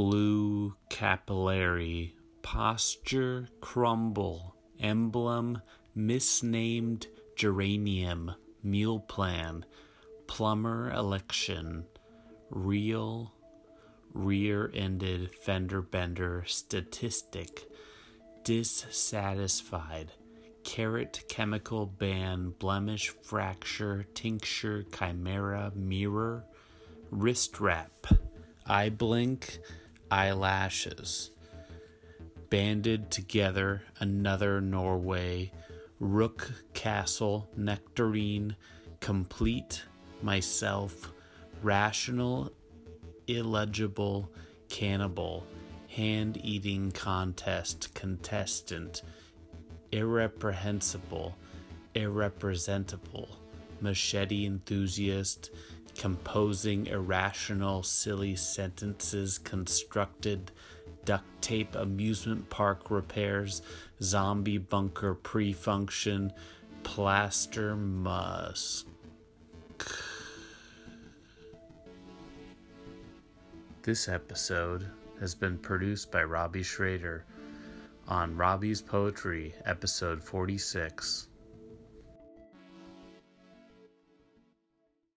blue capillary, posture crumble, emblem misnamed geranium, meal plan, plumber election, real rear ended fender bender statistic, dissatisfied, carrot chemical ban, blemish fracture, tincture, chimera, mirror, wrist wrap, eye blink, eyelashes. Banded together, another Norway, Rook Castle, Nectarine, Complete, Myself, Rational, Illegible, Cannibal, Hand Eating Contest, Contestant, Irreprehensible, Irrepresentable, Machete Enthusiast, Composing Irrational, Silly Sentences Constructed, Duct Tape Amusement Park Repairs, Zombie Bunker Pre Function, Plaster Musk. This episode has been produced by Robbie Schrader on Robbie's Poetry, episode 46.